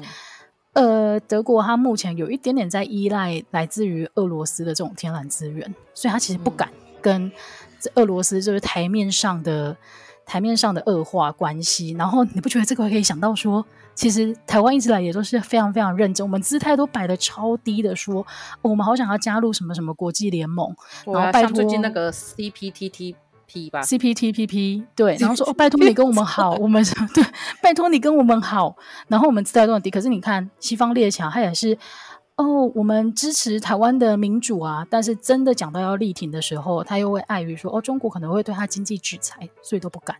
嗯、呃，德国它目前有一点点在依赖来自于俄罗斯的这种天然资源，所以它其实不敢跟俄罗斯就是台面上的台面上的恶化关系。然后你不觉得这个可以想到说，其实台湾一直来也都是非常非常认真，我们姿态都摆的超低的说，说、哦、我们好想要加入什么什么国际联盟，啊、然后拜托最近那个 CPTT。P 吧，CPTPP 对，然后说哦，拜托你 (laughs) 跟我们好，(laughs) 我们对，拜托你跟我们好，然后我们姿态都很低。可是你看西方列强，他也是哦，我们支持台湾的民主啊，但是真的讲到要力挺的时候，他又会碍于说哦，中国可能会对他经济制裁，所以都不敢。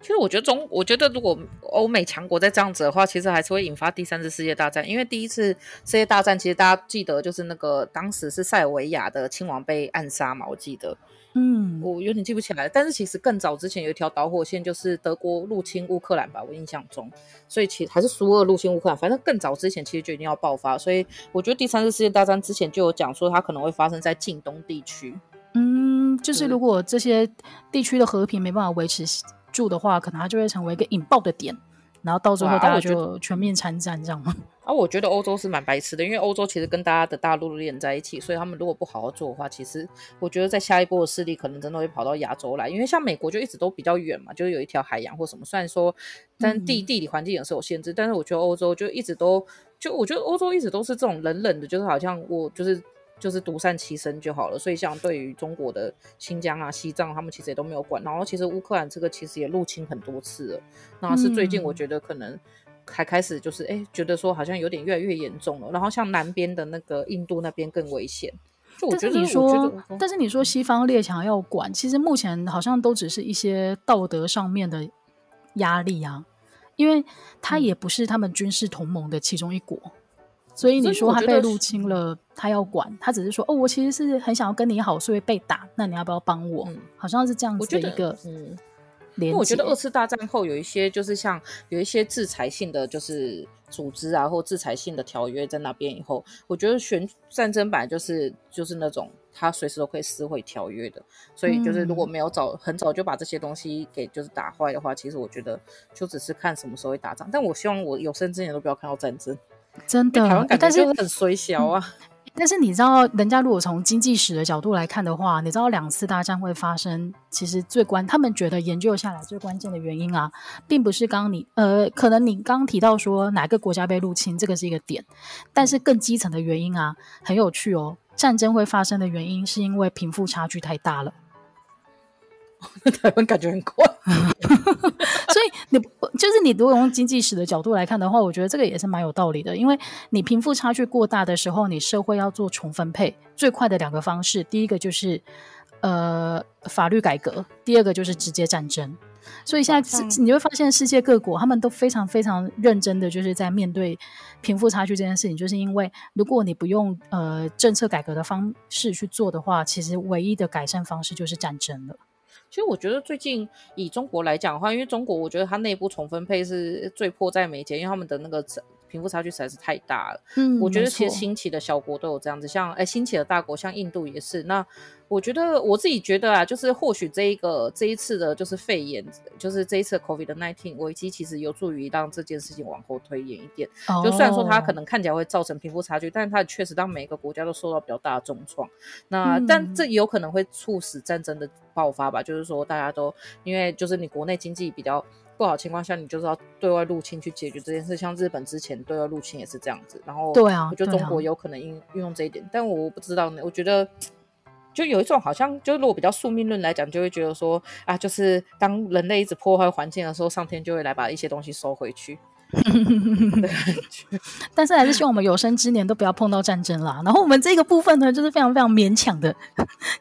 其实我觉得中，我觉得如果欧美强国再这样子的话，其实还是会引发第三次世界大战。因为第一次世界大战，其实大家记得就是那个当时是塞尔维亚的亲王被暗杀嘛，我记得。嗯，我有点记不起来，但是其实更早之前有一条导火线，就是德国入侵乌克兰吧，我印象中，所以其实还是苏俄入侵乌克兰，反正更早之前其实就一定要爆发，所以我觉得第三次世界大战之前就有讲说它可能会发生在近东地区。嗯，就是如果这些地区的和平没办法维持住的话，可能它就会成为一个引爆的点。然后到最后大家就全面参战，这样吗？啊，我觉得欧洲是蛮白痴的，因为欧洲其实跟大家的大陆连在一起，所以他们如果不好好做的话，其实我觉得在下一波的势力可能真的会跑到亚洲来，因为像美国就一直都比较远嘛，就是有一条海洋或什么。虽然说，但地地理环境也是有限制，嗯、但是我觉得欧洲就一直都就我觉得欧洲一直都是这种冷冷的，就是好像我就是。就是独善其身就好了，所以像对于中国的新疆啊、西藏，他们其实也都没有管。然后其实乌克兰这个其实也入侵很多次了，那是最近我觉得可能还开始就是哎、嗯，觉得说好像有点越来越严重了。然后像南边的那个印度那边更危险。就我觉得但是你说，但是你说西方列强要管，其实目前好像都只是一些道德上面的压力啊。因为他也不是他们军事同盟的其中一国，嗯、所以你说他被入侵了，他要管，他只是说哦，我其实是很想要跟你好，所以被打，那你要不要帮我？嗯、好像是这样子的一个，嗯。因为我觉得二次大战后有一些就是像有一些制裁性的就是组织啊，或制裁性的条约在那边以后，我觉得选战争本来就是就是那种他随时都可以撕毁条约的，所以就是如果没有早很早就把这些东西给就是打坏的话，其实我觉得就只是看什么时候会打仗。但我希望我有生之年都不要看到战争，真的，台湾感觉就是很衰小啊。但是你知道，人家如果从经济史的角度来看的话，你知道两次大战会发生，其实最关他们觉得研究下来最关键的原因啊，并不是刚你呃，可能你刚提到说哪个国家被入侵，这个是一个点，但是更基层的原因啊，很有趣哦，战争会发生的原因是因为贫富差距太大了。(laughs) 台湾感觉很快，你就是你，如果用经济史的角度来看的话，我觉得这个也是蛮有道理的。因为你贫富差距过大的时候，你社会要做重分配，最快的两个方式，第一个就是呃法律改革，第二个就是直接战争。所以现在你会发现，世界各国他们都非常非常认真的，就是在面对贫富差距这件事情，就是因为如果你不用呃政策改革的方式去做的话，其实唯一的改善方式就是战争了。其实我觉得最近以中国来讲的话，因为中国我觉得它内部重分配是最迫在眉睫，因为他们的那个贫富差距实在是太大了。嗯，我觉得其实兴起的小国都有这样子，像哎兴起的大国像印度也是。那我觉得我自己觉得啊，就是或许这一个这一次的，就是肺炎，就是这一次的 COVID-19 危机，其实有助于让这件事情往后推延一点。哦、就虽然说它可能看起来会造成贫富差距，但是它确实让每个国家都受到比较大的重创。那、嗯、但这也有可能会促使战争的爆发吧？就是说大家都因为就是你国内经济比较不好的情况下，你就是要对外入侵去解决这件事。像日本之前对外入侵也是这样子。然后对啊，我觉得中国有可能运运用这一点，啊、但我不知道呢。我觉得。就有一种好像，就如果比较宿命论来讲，就会觉得说啊，就是当人类一直破坏环境的时候，上天就会来把一些东西收回去。(laughs) 但是还是希望我们有生之年都不要碰到战争啦。然后我们这个部分呢，就是非常非常勉强的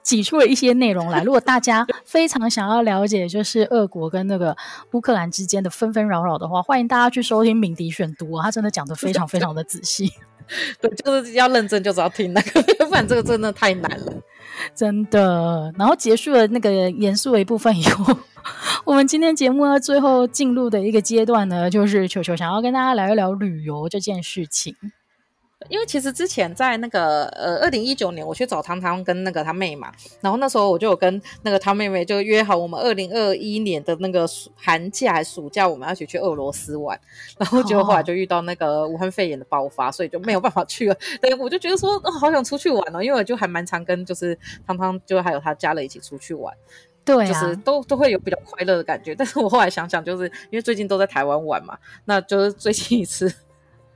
挤出了一些内容来。如果大家非常想要了解，就是俄国跟那个乌克兰之间的纷纷扰扰的话，欢迎大家去收听敏迪选读啊，他真的讲的非常非常的仔细。(laughs) 对，就是要认真，就是要听那个，(laughs) 不然这个真的太难了。真的，然后结束了那个严肃的一部分以后，我们今天节目呢，最后进入的一个阶段呢，就是球球想要跟大家聊一聊旅游这件事情。因为其实之前在那个呃二零一九年，我去找汤汤跟那个他妹嘛，然后那时候我就有跟那个他妹妹就约好，我们二零二一年的那个寒假还暑假，我们要一起去俄罗斯玩，然后结果后来就遇到那个武汉肺炎的爆发，所以就没有办法去了。对，我就觉得说，哦，好想出去玩哦，因为我就还蛮常跟就是汤汤就还有他家人一起出去玩，对啊，就是都都会有比较快乐的感觉。但是我后来想想，就是因为最近都在台湾玩嘛，那就是最近一次。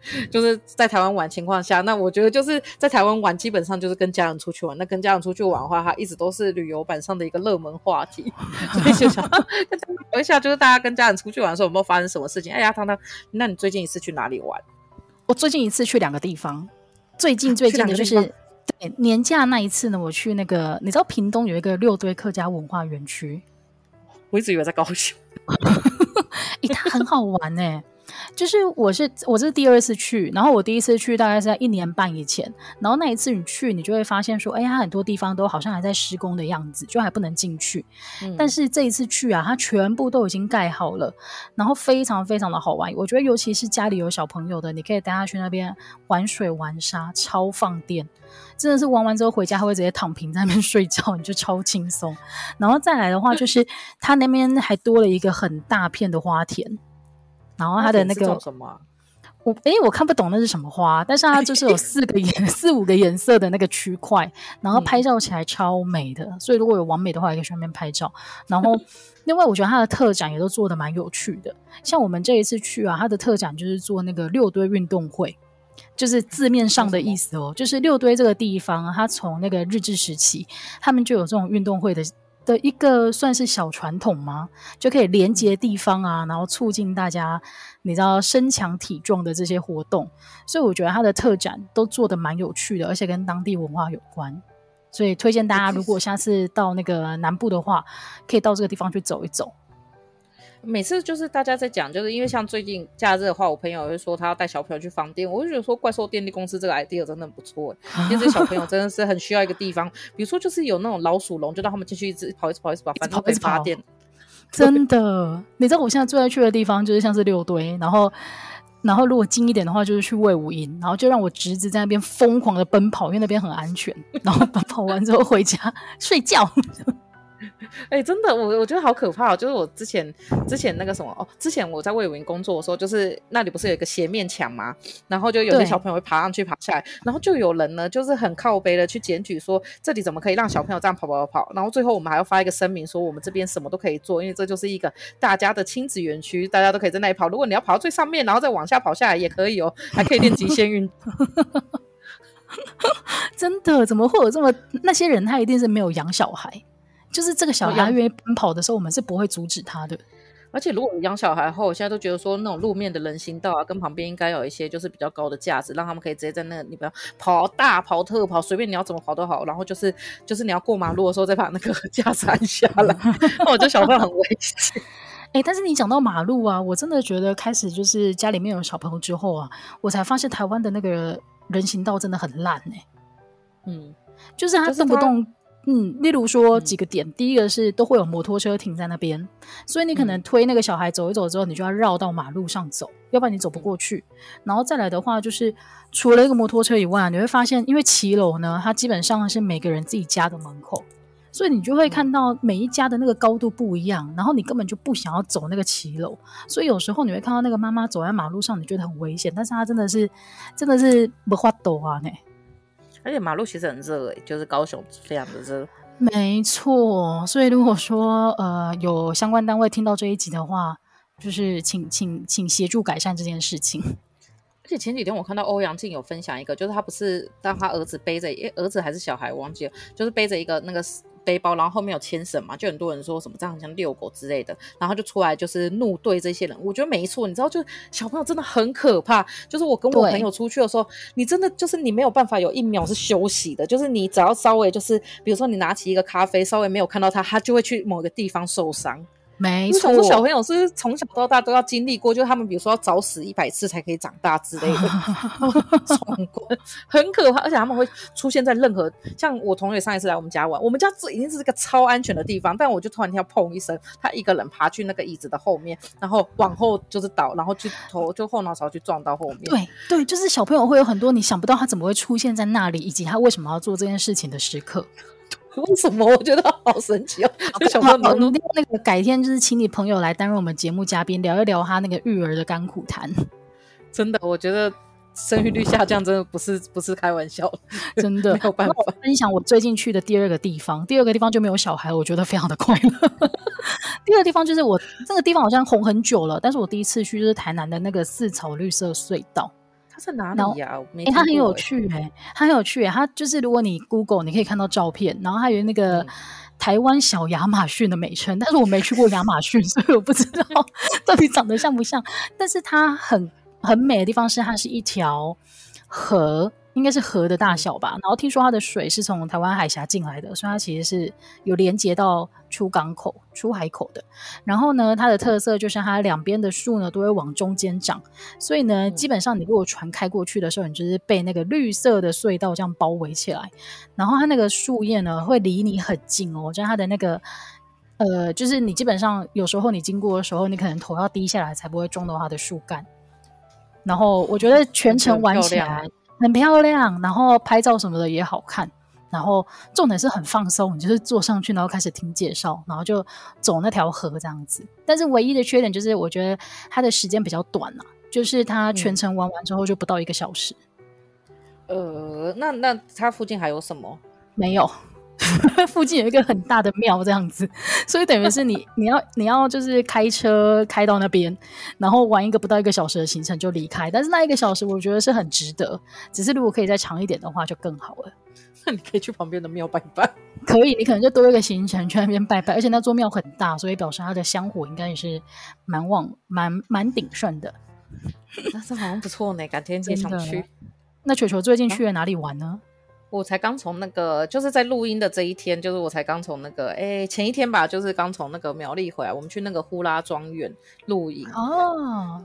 (laughs) 就是在台湾玩情况下，那我觉得就是在台湾玩，基本上就是跟家人出去玩。那跟家人出去玩的话，它一直都是旅游版上的一个热门话题。所以就想跟大家聊一下，就是大家跟家人出去玩的时候有没有发生什么事情？哎呀，汤汤，那你最近一次去哪里玩？我最近一次去两个地方，最近最近的就是对年假那一次呢，我去那个你知道屏东有一个六堆客家文化园区，我一直以为在高雄，哎、欸，它很好玩呢、欸。就是我是我这是第二次去，然后我第一次去大概是在一年半以前，然后那一次你去，你就会发现说，哎呀，很多地方都好像还在施工的样子，就还不能进去。嗯、但是这一次去啊，它全部都已经盖好了，然后非常非常的好玩。我觉得尤其是家里有小朋友的，你可以带他去那边玩水玩沙，超放电，真的是玩完之后回家还会直接躺平在那边睡觉，你就超轻松。然后再来的话，就是 (laughs) 他那边还多了一个很大片的花田。然后它的那个什么，我哎，我看不懂那是什么花，但是它就是有 (laughs) 四个颜四五个颜色的那个区块，然后拍照起来超美的，嗯、所以如果有完美的话，也可以去那边拍照。然后另外，我觉得它的特展也都做的蛮有趣的，像我们这一次去啊，它的特展就是做那个六堆运动会，就是字面上的意思哦，就是六堆这个地方，它从那个日治时期，他们就有这种运动会的。的一个算是小传统吗？就可以连接地方啊，然后促进大家，你知道身强体壮的这些活动。所以我觉得它的特展都做得蛮有趣的，而且跟当地文化有关。所以推荐大家，如果下次到那个南部的话，可以到这个地方去走一走。每次就是大家在讲，就是因为像最近假日的话，我朋友会说他要带小朋友去放电，我就觉得说怪兽电力公司这个 idea 真的很不错，因为这小朋友真的是很需要一个地方，比如说就是有那种老鼠笼，就让他们进去一直跑，一直跑，一直跑，反正可以发电。(laughs) 真的，你知道我现在最爱去的地方就是像是六堆，然后然后如果近一点的话就是去魏武营，然后就让我侄子在那边疯狂的奔跑，因为那边很安全，然后 (laughs) 奔跑完之后回家 (laughs) 睡觉。(laughs) 哎、欸，真的，我我觉得好可怕哦！就是我之前之前那个什么哦，之前我在魏武营工作的时候，就是那里不是有一个斜面墙吗？然后就有些小朋友会爬上去爬下来，然后就有人呢，就是很靠背的去检举说，这里怎么可以让小朋友这样跑跑跑跑？然后最后我们还要发一个声明说，我们这边什么都可以做，因为这就是一个大家的亲子园区，大家都可以在那里跑。如果你要跑到最上面，然后再往下跑下来也可以哦，还可以练极限运动。(laughs) 真的，怎么会有这么那些人？他一定是没有养小孩。就是这个小孩愿意奔跑的时候，我们是不会阻止他的。而且，如果养小孩后，我现在都觉得说，那种路面的人行道啊，跟旁边应该有一些就是比较高的架子，让他们可以直接在那个，你不要跑大跑特跑，随便你要怎么跑都好。然后就是就是你要过马路的时候，再把那个架子按下来。那 (laughs) 我觉得小朋友很危险。(laughs) 哎、欸，但是你讲到马路啊，我真的觉得开始就是家里面有小朋友之后啊，我才发现台湾的那个人行道真的很烂哎、欸。嗯，就是他动不动。嗯，例如说几个点，嗯、第一个是都会有摩托车停在那边，所以你可能推那个小孩走一走之后，你就要绕到马路上走，要不然你走不过去。然后再来的话，就是除了一个摩托车以外，你会发现，因为骑楼呢，它基本上是每个人自己家的门口，所以你就会看到每一家的那个高度不一样，然后你根本就不想要走那个骑楼，所以有时候你会看到那个妈妈走在马路上，你觉得很危险，但是她真的是真的是不发抖啊呢。而且马路其实很热诶、欸，就是高雄非常的热。没错，所以如果说呃有相关单位听到这一集的话，就是请请请协助改善这件事情。而且前几天我看到欧阳靖有分享一个，就是他不是让他儿子背着，诶儿子还是小孩我忘记了，就是背着一个那个。背包，然后后面有牵绳嘛，就很多人说什么这样很像遛狗之类的，然后就出来就是怒对这些人。我觉得没错，你知道，就小朋友真的很可怕。就是我跟我朋友出去的时候，你真的就是你没有办法有一秒是休息的，就是你只要稍微就是，比如说你拿起一个咖啡，稍微没有看到他，他就会去某个地方受伤。没错，小朋友是从小到大都要经历过？就是他们比如说要早死一百次才可以长大之类的 (laughs) (laughs) 闯关很可怕。而且他们会出现在任何像我同学上一次来我们家玩，我们家这已经是个超安全的地方，但我就突然听到砰一声，他一个人爬去那个椅子的后面，然后往后就是倒，然后去头就后脑勺去撞到后面。对对，就是小朋友会有很多你想不到他怎么会出现在那里，以及他为什么要做这件事情的时刻。(laughs) 为什么？我觉得好神奇哦！小朋友，那个改天就是请你朋友来担任我们节目嘉宾，聊一聊他那个育儿的甘苦谈。真的，我觉得生育率下降真的不是 (laughs) 不是开玩笑，真的没有办法。分享我最近去的第二个地方，第二个地方就没有小孩，我觉得非常的快乐。(laughs) 第二个地方就是我这个地方好像红很久了，但是我第一次去就是台南的那个四草绿色隧道。在哪里呀、啊？哎、欸，它很有趣哎、欸，它很有趣哎、欸，它就是如果你 Google，你可以看到照片，然后还有那个台湾小亚马逊的美称，但是我没去过亚马逊，(laughs) 所以我不知道 (laughs) 到底长得像不像。但是它很很美的地方是，它是一条河。应该是河的大小吧，然后听说它的水是从台湾海峡进来的，所以它其实是有连接到出港口、出海口的。然后呢，它的特色就是它两边的树呢都会往中间长，所以呢，基本上你如果船开过去的时候，你就是被那个绿色的隧道这样包围起来。然后它那个树叶呢会离你很近哦，就是它的那个呃，就是你基本上有时候你经过的时候，你可能头要低下来才不会撞到它的树干。然后我觉得全程玩起来。很漂亮，然后拍照什么的也好看，然后重点是很放松，你就是坐上去，然后开始听介绍，然后就走那条河这样子。但是唯一的缺点就是，我觉得它的时间比较短啊，就是它全程玩完之后就不到一个小时。嗯、呃，那那它附近还有什么？没有。(laughs) 附近有一个很大的庙，这样子，所以等于是你你要你要就是开车开到那边，然后玩一个不到一个小时的行程就离开。但是那一个小时我觉得是很值得，只是如果可以再长一点的话就更好了。(laughs) 那你可以去旁边的庙拜拜，可以，你可能就多一个行程去那边拜拜，而且那座庙很大，所以表示它的香火应该也是蛮旺、蛮蛮鼎盛的。(laughs) 那这好像不错呢，改天也想去。那球球最近去了哪里玩呢？我才刚从那个，就是在录音的这一天，就是我才刚从那个，哎，前一天吧，就是刚从那个苗栗回来，我们去那个呼啦庄园露营哦。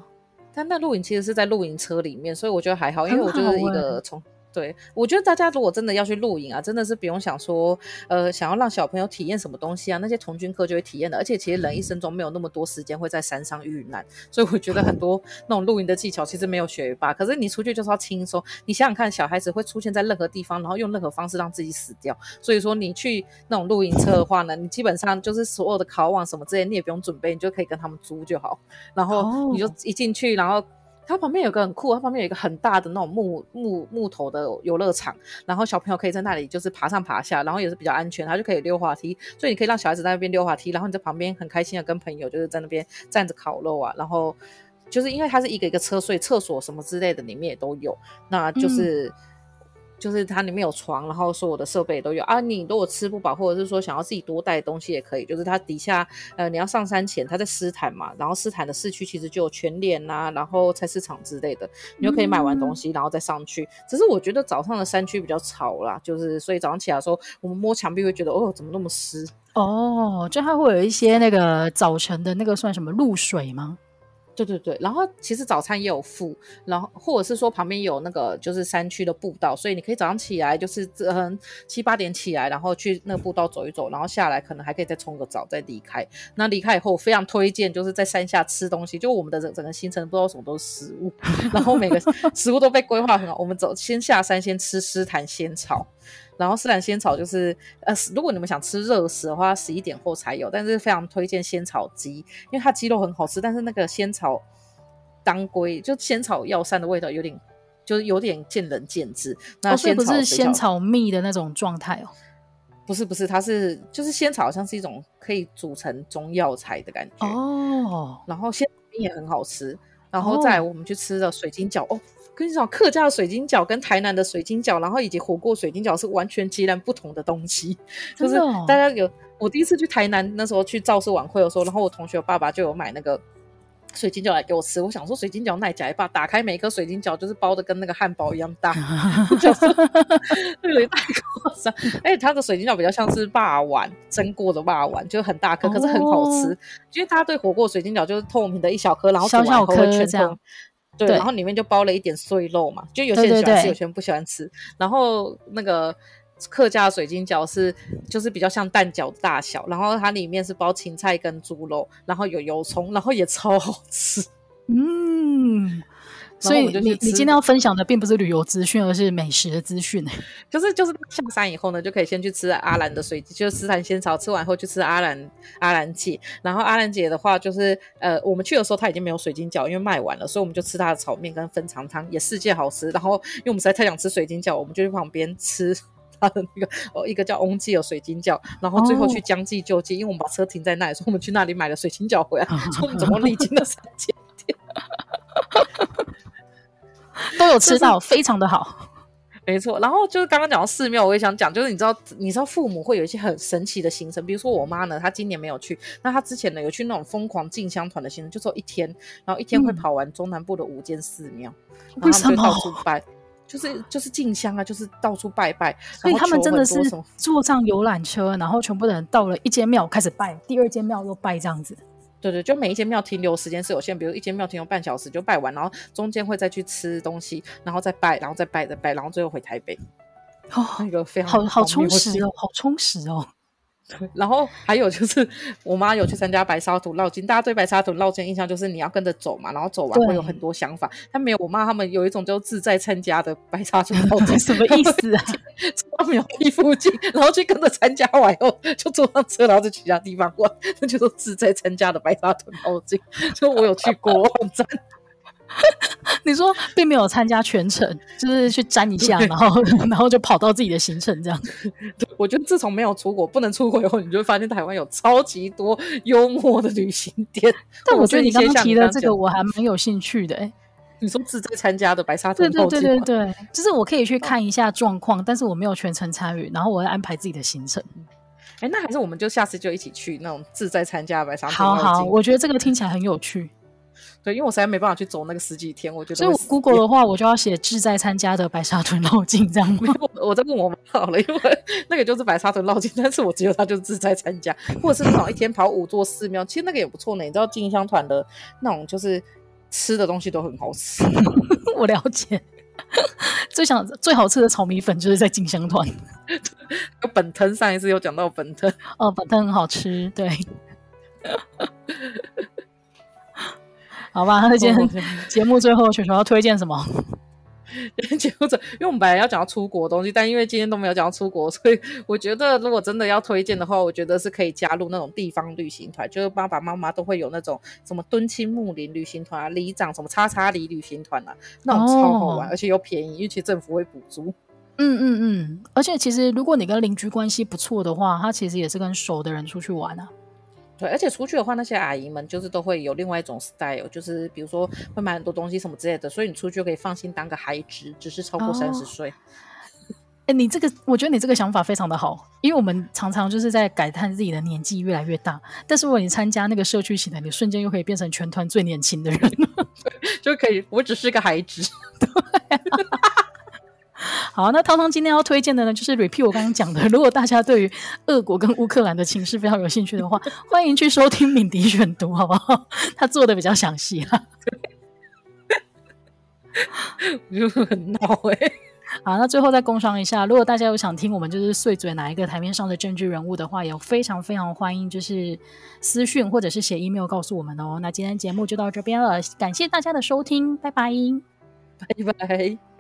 但那露营其实是在露营车里面，所以我觉得还好，因为我就是一个从。对，我觉得大家如果真的要去露营啊，真的是不用想说，呃，想要让小朋友体验什么东西啊，那些童军课就会体验的。而且其实人一生中没有那么多时间会在山上遇难，所以我觉得很多那种露营的技巧其实没有学吧。可是你出去就是要轻松，你想想看，小孩子会出现在任何地方，然后用任何方式让自己死掉。所以说你去那种露营车的话呢，你基本上就是所有的烤网什么之类，你也不用准备，你就可以跟他们租就好。然后你就一进去，然后。它旁边有个很酷，它旁边有一个很大的那种木木木头的游乐场，然后小朋友可以在那里就是爬上爬下，然后也是比较安全，它就可以溜滑梯，所以你可以让小孩子在那边溜滑梯，然后你在旁边很开心的跟朋友就是在那边站着烤肉啊，然后就是因为它是一个一个车，所以厕所什么之类的里面也都有，那就是。嗯就是它里面有床，然后所有的设备都有啊。你如果吃不饱，或者是说想要自己多带东西也可以。就是它底下，呃，你要上山前，它在斯坦嘛，然后斯坦的市区其实就有全联啊，然后菜市场之类的，你就可以买完东西，然后再上去。嗯、只是我觉得早上的山区比较潮啦，就是所以早上起来的时候，我们摸墙壁会觉得哦，怎么那么湿？哦，就它会有一些那个早晨的那个算什么露水吗？对对对，然后其实早餐也有付，然后或者是说旁边有那个就是山区的步道，所以你可以早上起来就是嗯七八点起来，然后去那个步道走一走，然后下来可能还可以再冲个澡再离开。那离开以后我非常推荐就是在山下吃东西，就我们的整整个行程不知道什么都是食物，然后每个食物都被规划很好。我们走先下山先吃狮潭仙草。然后狮潭仙草就是，呃，如果你们想吃热食的话，十一点后才有，但是非常推荐仙草鸡，因为它鸡肉很好吃，但是那个仙草当归就仙草药膳的味道有点，就是有点见仁见智。那仙草、哦、不是仙草蜜的那种状态哦？不是不是，它是就是仙草好像是一种可以煮成中药材的感觉哦。然后仙草蜜也很好吃，然后再我们去吃的水晶饺哦。哦跟你讲，客家的水晶饺跟台南的水晶饺，然后以及火锅水晶饺是完全截然不同的东西。哦、就是大家有我第一次去台南那时候去造势晚会的时候，然后我同学爸爸就有买那个水晶饺来给我吃。我想说水晶饺耐假一把，打开每一颗水晶饺就是包的跟那个汉堡一样大，(laughs) 就是 (laughs) 有点太夸张。而且它的水晶饺比较像是霸丸蒸过的霸丸，就很大颗，可是很好吃。哦、因为大家对火锅水晶饺就是透明的一小颗，然后煮完以后会全透。对，然后里面就包了一点碎肉嘛，就有些人喜欢吃，有些人不喜欢吃。然后那个客家的水晶饺是就是比较像蛋饺的大小，然后它里面是包芹菜跟猪肉，然后有油葱，然后也超好吃。嗯。所以你你今天要分享的并不是旅游资讯，而是美食的资讯。(laughs) 就是就是下山以后呢，就可以先去吃阿兰的水，就是狮潭仙草。吃完后去吃阿兰阿兰姐。然后阿兰姐的话，就是呃，我们去的时候她已经没有水晶饺，因为卖完了，所以我们就吃她的炒面跟分肠汤，也世界好吃。然后因为我们实在太想吃水晶饺，我们就去旁边吃 (laughs) 她的那个哦，一个叫翁记的水晶饺。然后最后去将计就计，因为我们把车停在那里，所以我们去那里买了水晶饺回来。(laughs) 所以我们总共历经了三间店。(laughs) 都有吃到，非常的好，(laughs) 没错。然后就是刚刚讲到寺庙，我也想讲，就是你知道，你知道父母会有一些很神奇的行程，比如说我妈呢，她今年没有去，那她之前呢有去那种疯狂进香团的行程，就说一天，然后一天会跑完中南部的五间寺庙，嗯、然后他们就到处拜，就是就是进香啊，就是到处拜拜。所以他们真的是坐上游览车，然后全部的人到了一间庙开始拜，第二间庙又拜这样子。对对，就每一间庙停留时间是有限，比如一间庙停留半小时就拜完，然后中间会再去吃东西，然后再拜，然后再拜再拜，然后最后回台北。哦，那个非常好好充实哦，好充实哦。然后还有就是，我妈有去参加白沙土绕境，大家对白沙土绕境印象就是你要跟着走嘛，然后走完会有很多想法。但没有我妈他们有一种就自在参加的白沙土绕境，(laughs) 什么意思啊？到苗栗附近，然后去跟着参加完以后，就坐上车，然后就去其他地方玩，那就是自在参加的白沙土绕境。(laughs) 就我有去过网站。(laughs) 你说并没有参加全程，就是去沾一下，然后然后就跑到自己的行程这样。(laughs) 子，我觉得自从没有出国，不能出国以后，你就会发现台湾有超级多幽默的旅行点。但我觉得你刚刚提的这个我还蛮有兴趣的。哎，你说自在参加的白沙屯，对对对对对，就是我可以去看一下状况，但是我没有全程参与，然后我会安排自己的行程。哎，那还是我们就下次就一起去那种自在参加白沙屯。好好，我觉得这个听起来很有趣。对，因为我实在没办法去走那个十几天，我觉得。所以我 Google 的话，我就要写志在参加的白沙屯绕境这样。没有，我在问我妈好了，因为 (laughs) 那个就是白沙屯绕境，但是我只有他就是志在参加，或者是那种一天跑五座寺庙，其实那个也不错呢。你知道进香团的那种就是吃的东西都很好吃，(laughs) 我了解。最想最好吃的炒米粉就是在进香团。(laughs) 有本藤上一次有讲到本藤哦，本藤很好吃，对。好吧，那今天 (laughs) 节目最后，球球要推荐什么？(laughs) 节目者，因为我们本来要讲到出国的东西，但因为今天都没有讲到出国，所以我觉得如果真的要推荐的话，我觉得是可以加入那种地方旅行团，就是爸爸妈妈都会有那种什么敦亲睦邻旅行团啊，里长什么叉叉里旅行团啊，那种超好玩，哦、而且又便宜，因为其实政府会补助。嗯嗯嗯，而且其实如果你跟邻居关系不错的话，他其实也是跟熟的人出去玩啊。对，而且出去的话，那些阿姨们就是都会有另外一种 style，就是比如说会买很多东西什么之类的，所以你出去可以放心当个孩子，只是超过三十岁。哎、哦，你这个，我觉得你这个想法非常的好，因为我们常常就是在感叹自己的年纪越来越大，但是如果你参加那个社区型的，你瞬间又可以变成全团最年轻的人，(laughs) 就可以，我只是个孩子。对 (laughs) (laughs) 好，那涛涛今天要推荐的呢，就是 repeat 我刚刚讲的。(laughs) 如果大家对于俄国跟乌克兰的情势非常有兴趣的话，(laughs) 欢迎去收听敏迪选读，好不好？他做的比较详细啊。我就很闹哎。好，那最后再工商一下，如果大家有想听我们就是碎嘴哪一个台面上的政治人物的话，也非常非常欢迎，就是私讯或者是写 email 告诉我们哦。那今天节目就到这边了，感谢大家的收听，拜拜，拜拜。